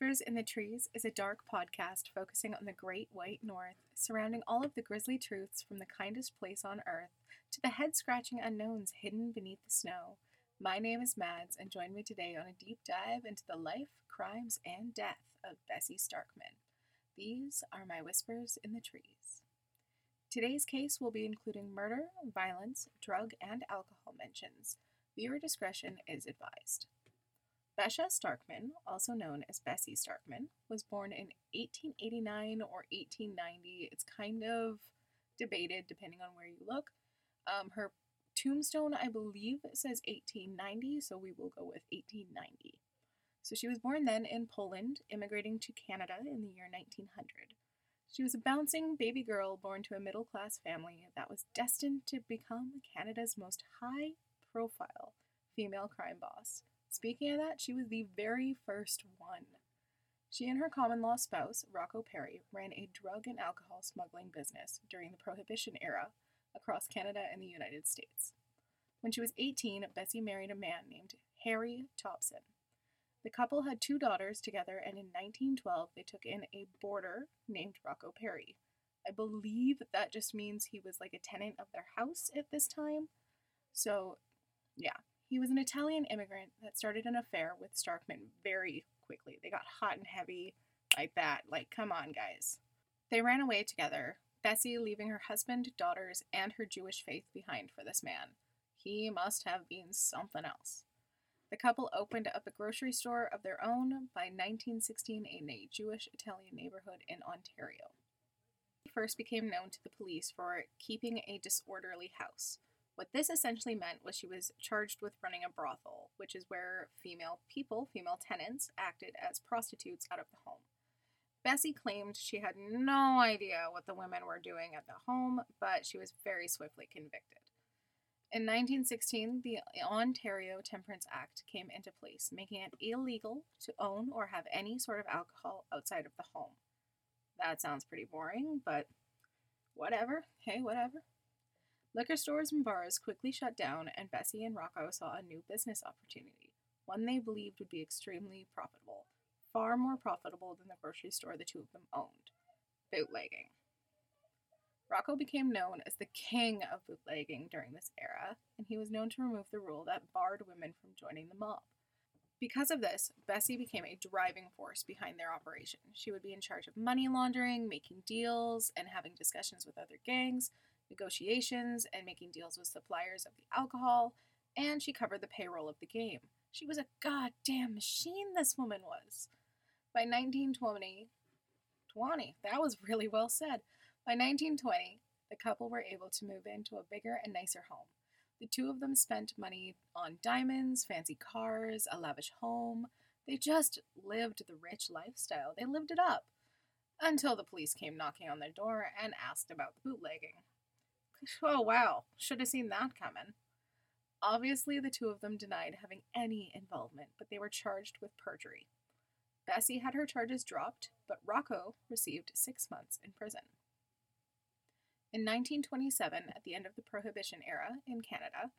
Whispers in the Trees is a dark podcast focusing on the Great White North, surrounding all of the grisly truths from the kindest place on earth to the head scratching unknowns hidden beneath the snow. My name is Mads, and join me today on a deep dive into the life, crimes, and death of Bessie Starkman. These are my whispers in the trees. Today's case will be including murder, violence, drug, and alcohol mentions. Viewer discretion is advised. Besha Starkman, also known as Bessie Starkman, was born in 1889 or 1890. It's kind of debated depending on where you look. Um, her tombstone, I believe, says 1890, so we will go with 1890. So she was born then in Poland, immigrating to Canada in the year 1900. She was a bouncing baby girl born to a middle class family that was destined to become Canada's most high profile female crime boss. Speaking of that, she was the very first one. She and her common law spouse, Rocco Perri, ran a drug and alcohol smuggling business during the Prohibition era across Canada and the United States. When she was 18, Bessie married a man named Harry Thompson. The couple had two daughters together, and in 1912 they took in a boarder named Rocco Perri. I believe that just means he was like a tenant of their house at this time. So, yeah, he was an Italian immigrant that started an affair with Starkman very quickly. They got hot and heavy like that. Like, come on, guys. They ran away together, Bessie leaving her husband, daughters, and her Jewish faith behind for this man. He must have been something else. The couple opened up a grocery store of their own by 1916 in a Jewish Italian neighborhood in Ontario. He first became known to the police for keeping a disorderly house. What this essentially meant was she was charged with running a brothel, which is where female people, female tenants, acted as prostitutes out of the home. Bessie claimed she had no idea what the women were doing at the home, but she was very swiftly convicted. In 1916, the Ontario Temperance Act came into place, making it illegal to own or have any sort of alcohol outside of the home. That sounds pretty boring, but whatever. Hey, whatever. Liquor stores and bars quickly shut down, and Bessie and Rocco saw a new business opportunity, one they believed would be extremely profitable, far more profitable than the grocery store the two of them owned bootlegging. Rocco became known as the king of bootlegging during this era, and he was known to remove the rule that barred women from joining the mob. Because of this, Bessie became a driving force behind their operation. She would be in charge of money laundering, making deals, and having discussions with other gangs, negotiations, and making deals with suppliers of the alcohol, and she covered the payroll of the game. She was a goddamn machine, this woman was. By 1920, 20, that was really well said. By 1920, the couple were able to move into a bigger and nicer home. The two of them spent money on diamonds, fancy cars, a lavish home. They just lived the rich lifestyle. They lived it up. Until the police came knocking on their door and asked about the bootlegging. Oh, wow. Should have seen that coming. Obviously, the two of them denied having any involvement, but they were charged with perjury. Bessie had her charges dropped, but Rocco received six months in prison. In 1927, at the end of the Prohibition era in Canada,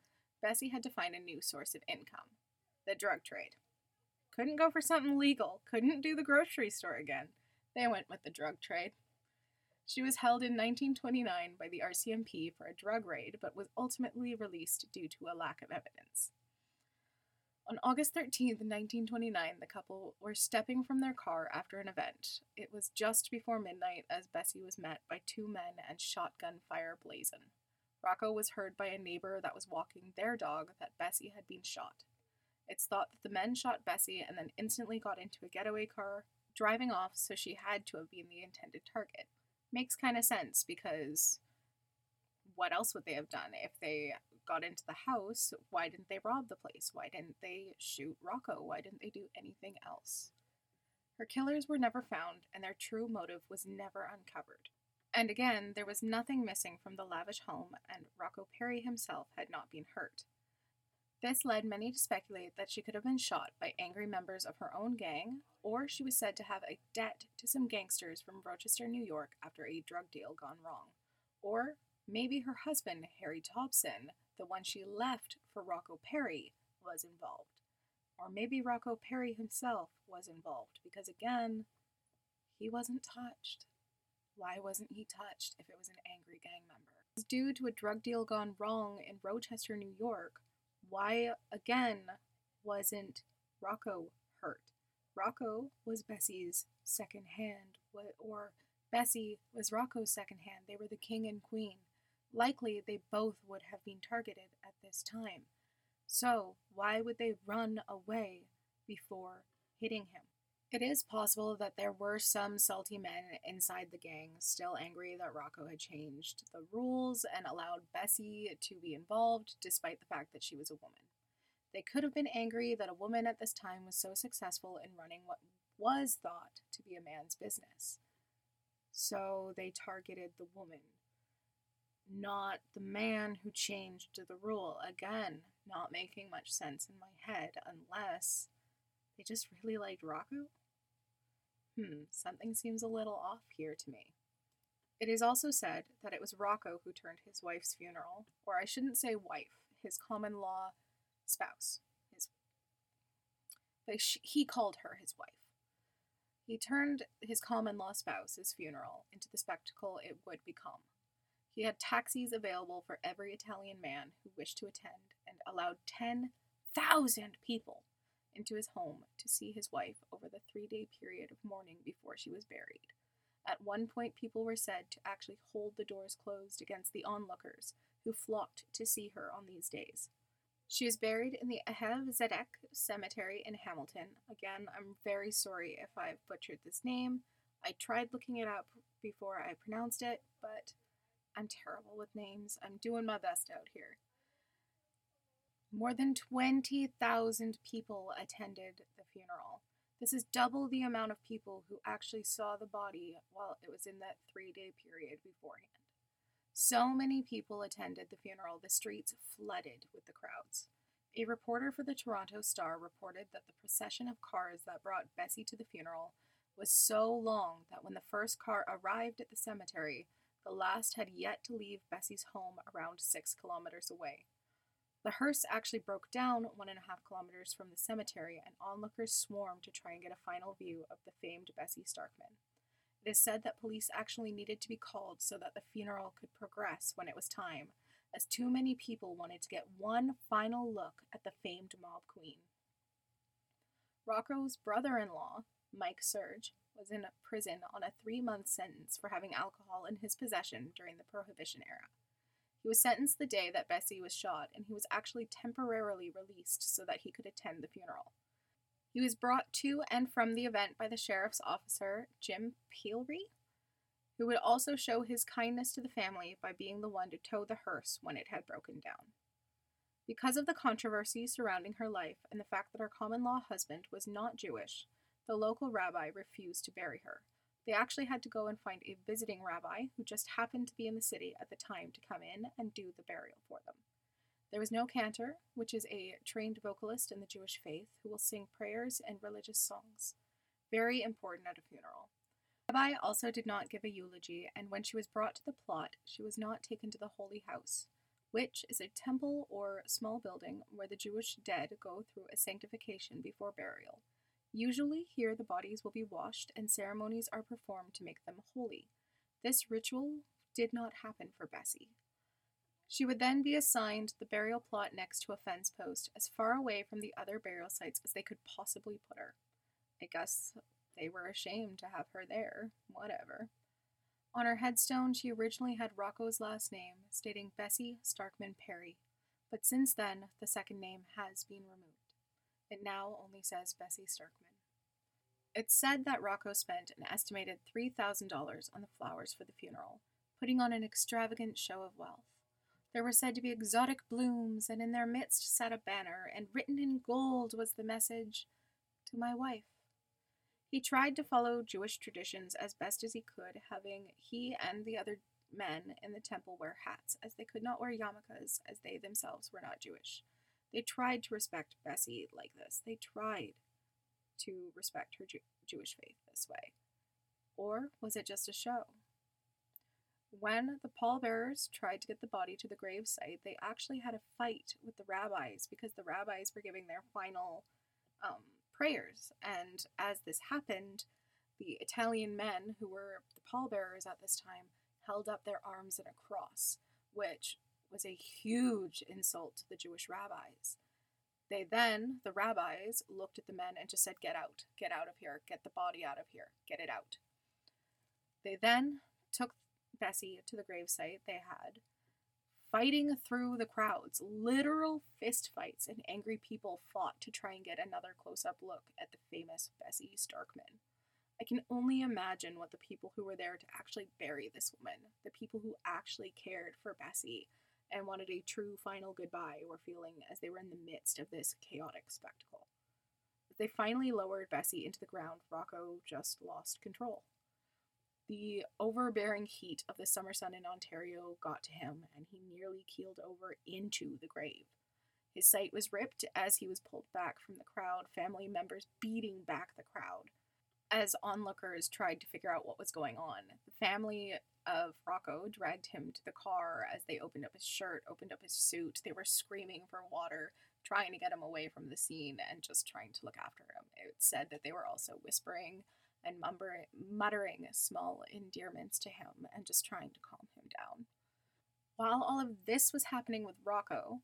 Bessie had to find a new source of income the drug trade. Couldn't go for something legal, couldn't do the grocery store again. They went with the drug trade. She was held in 1929 by the RCMP for a drug raid, but was ultimately released due to a lack of evidence. On August 13, 1929, the couple were stepping from their car after an event. It was just before midnight as Bessie was met by two men and shotgun fire blazing. Rocco was heard by a neighbor that was walking their dog that Bessie had been shot. It's thought that the men shot Bessie and then instantly got into a getaway car, driving off, so she had to have been the intended target. Makes kind of sense because what else would they have done if they got into the house, why didn't they rob the place? Why didn't they shoot Rocco? Why didn't they do anything else? Her killers were never found, and their true motive was never uncovered. And again, there was nothing missing from the lavish home, and Rocco Perri himself had not been hurt. This led many to speculate that she could have been shot by angry members of her own gang, or she was said to have a debt to some gangsters from Rochester, New York after a drug deal gone wrong. Or maybe her husband, Harry Thompson, the one she left for Rocco Perri, was involved. Or maybe Rocco Perri himself was involved, because again, he wasn't touched. Why wasn't he touched if it was an angry gang member? It's due to a drug deal gone wrong in Rochester, New York. Why, again, wasn't Rocco hurt? Rocco was Bessie's second hand, or Bessie was Rocco's second hand. They were the king and queen. Likely, they both would have been targeted at this time. So, why would they run away before hitting him? It is possible that there were some salty men inside the gang still angry that Rocco had changed the rules and allowed Bessie to be involved despite the fact that she was a woman. They could have been angry that a woman at this time was so successful in running what was thought to be a man's business. So they targeted the woman, not the man who changed the rule. Again, not making much sense in my head unless they just really liked Rocco. Hmm, something seems a little off here to me. It is also said that it was Rocco who turned his wife's funeral, or I shouldn't say wife, his common law spouse. His, he called her his wife. He turned his common law spouse's funeral into the spectacle it would become. He had taxis available for every Italian man who wished to attend and allowed 10,000 people into his home to see his wife over the three day period of mourning before she was buried. At one point, people were said to actually hold the doors closed against the onlookers who flocked to see her on these days. She is buried in the Ahev Zedek Cemetery in Hamilton. Again, I'm very sorry if I've butchered this name. I tried looking it up before I pronounced it, but I'm terrible with names. I'm doing my best out here. More than 20,000 people attended the funeral. This is double the amount of people who actually saw the body while it was in that three day period beforehand. So many people attended the funeral, the streets flooded with the crowds. A reporter for the Toronto Star reported that the procession of cars that brought Bessie to the funeral was so long that when the first car arrived at the cemetery, the last had yet to leave Bessie's home around six kilometers away. The hearse actually broke down one and a half kilometers from the cemetery, and onlookers swarmed to try and get a final view of the famed Bessie Starkman. It is said that police actually needed to be called so that the funeral could progress when it was time, as too many people wanted to get one final look at the famed mob queen. Rocco's brother in law, Mike Serge, was in prison on a three month sentence for having alcohol in his possession during the Prohibition era. He was sentenced the day that Bessie was shot, and he was actually temporarily released so that he could attend the funeral. He was brought to and from the event by the sheriff's officer, Jim Peelry, who would also show his kindness to the family by being the one to tow the hearse when it had broken down. Because of the controversy surrounding her life and the fact that her common law husband was not Jewish, the local rabbi refused to bury her, they actually had to go and find a visiting rabbi who just happened to be in the city at the time to come in and do the burial for them. There was no cantor, which is a trained vocalist in the Jewish faith who will sing prayers and religious songs. Very important at a funeral. The rabbi also did not give a eulogy, and when she was brought to the plot, she was not taken to the Holy House, which is a temple or small building where the Jewish dead go through a sanctification before burial. Usually, here the bodies will be washed and ceremonies are performed to make them holy. This ritual did not happen for Bessie. She would then be assigned the burial plot next to a fence post, as far away from the other burial sites as they could possibly put her. I guess they were ashamed to have her there. Whatever. On her headstone, she originally had Rocco's last name, stating Bessie Starkman Perri, but since then, the second name has been removed. It now only says Bessie Starkman. It's said that Rocco spent an estimated $3,000 on the flowers for the funeral, putting on an extravagant show of wealth. There were said to be exotic blooms, and in their midst sat a banner, and written in gold was the message, To my wife. He tried to follow Jewish traditions as best as he could, having he and the other men in the temple wear hats, as they could not wear yarmulkes, as they themselves were not Jewish. They tried to respect Bessie like this. They tried to respect her Jew- Jewish faith this way. Or was it just a show? When the pallbearers tried to get the body to the gravesite, they actually had a fight with the rabbis because the rabbis were giving their final um, prayers. And as this happened, the Italian men who were the pallbearers at this time held up their arms in a cross, which was a huge insult to the Jewish rabbis. They then, the rabbis, looked at the men and just said, Get out, get out of here, get the body out of here, get it out. They then took Bessie to the gravesite they had, fighting through the crowds. Literal fist fights, and angry people fought to try and get another close up look at the famous Bessie Starkman. I can only imagine what the people who were there to actually bury this woman, the people who actually cared for Bessie and wanted a true final goodbye, were feeling as they were in the midst of this chaotic spectacle. As they finally lowered Bessie into the ground, Rocco just lost control. The overbearing heat of the summer sun in Ontario got to him, and he nearly keeled over into the grave. His sight was ripped as he was pulled back from the crowd, family members beating back the crowd as onlookers tried to figure out what was going on. The family of Rocco dragged him to the car as they opened up his shirt, opened up his suit. They were screaming for water, trying to get him away from the scene and just trying to look after him. It said that they were also whispering and muttering small endearments to him and just trying to calm him down. While all of this was happening with Rocco,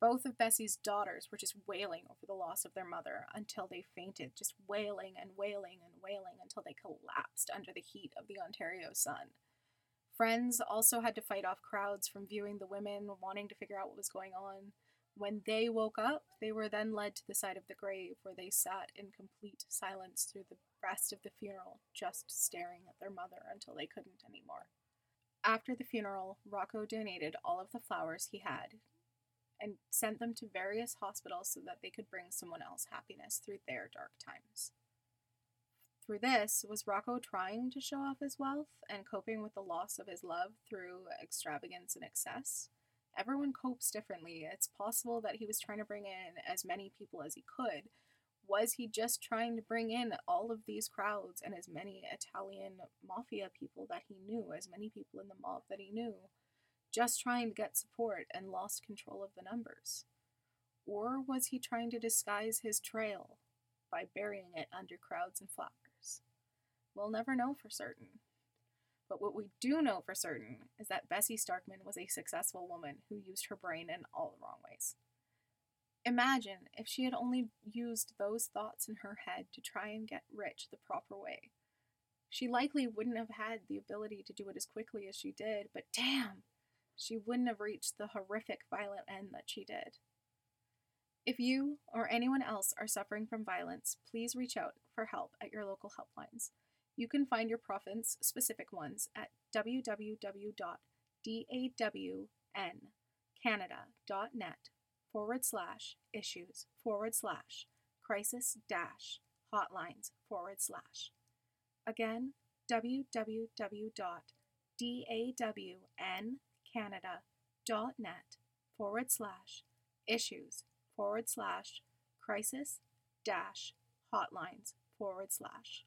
both of Bessie's daughters were just wailing over the loss of their mother until they fainted, just wailing and wailing and wailing until they collapsed under the heat of the Ontario sun. Friends also had to fight off crowds from viewing the women, wanting to figure out what was going on. When they woke up, they were then led to the side of the grave where they sat in complete silence through the rest of the funeral, just staring at their mother until they couldn't anymore. After the funeral, Rocco donated all of the flowers he had and sent them to various hospitals so that they could bring someone else happiness through their dark times. Through this, was Rocco trying to show off his wealth and coping with the loss of his love through extravagance and excess? Everyone copes differently. It's possible that he was trying to bring in as many people as he could. Was he just trying to bring in all of these crowds and as many Italian mafia people that he knew, as many people in the mob that he knew? Just trying to get support and lost control of the numbers? Or was he trying to disguise his trail by burying it under crowds and flowers? We'll never know for certain. But what we do know for certain is that Bessie Starkman was a successful woman who used her brain in all the wrong ways. Imagine if she had only used those thoughts in her head to try and get rich the proper way. She likely wouldn't have had the ability to do it as quickly as she did, but damn, she wouldn't have reached the horrific violent end that she did. If you or anyone else are suffering from violence, please reach out for help at your local helplines. You can find your province specific ones at www.dawncanada.net forward slash issues forward slash crisis dash hotlines forward slash. Again, www.dawn canada.net forward slash issues forward slash crisis dash hotlines forward slash.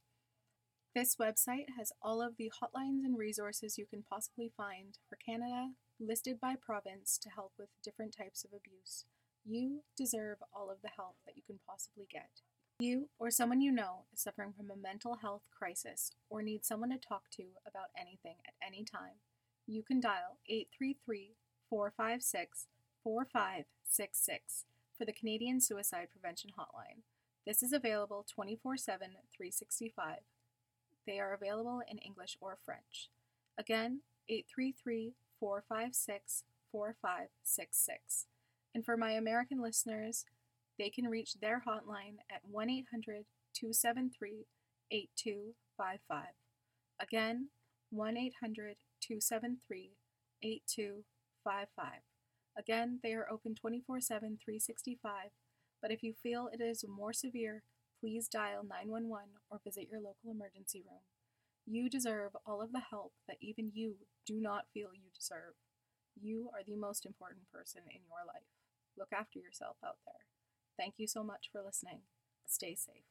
This website has all of the hotlines and resources you can possibly find for Canada, listed by province to help with different types of abuse. You deserve all of the help that you can possibly get. You or someone you know is suffering from a mental health crisis or needs someone to talk to about anything at any time you can dial 833 456 4566 for the Canadian Suicide Prevention Hotline. This is available 24 7, 365. They are available in English or French. Again, 833 456 4566. And for my American listeners, they can reach their hotline at 1 800 273 8255. Again, 1 800 273 8255. Again, they are open 24 7 365, but if you feel it is more severe, please dial 911 or visit your local emergency room. You deserve all of the help that even you do not feel you deserve. You are the most important person in your life. Look after yourself out there. Thank you so much for listening. Stay safe.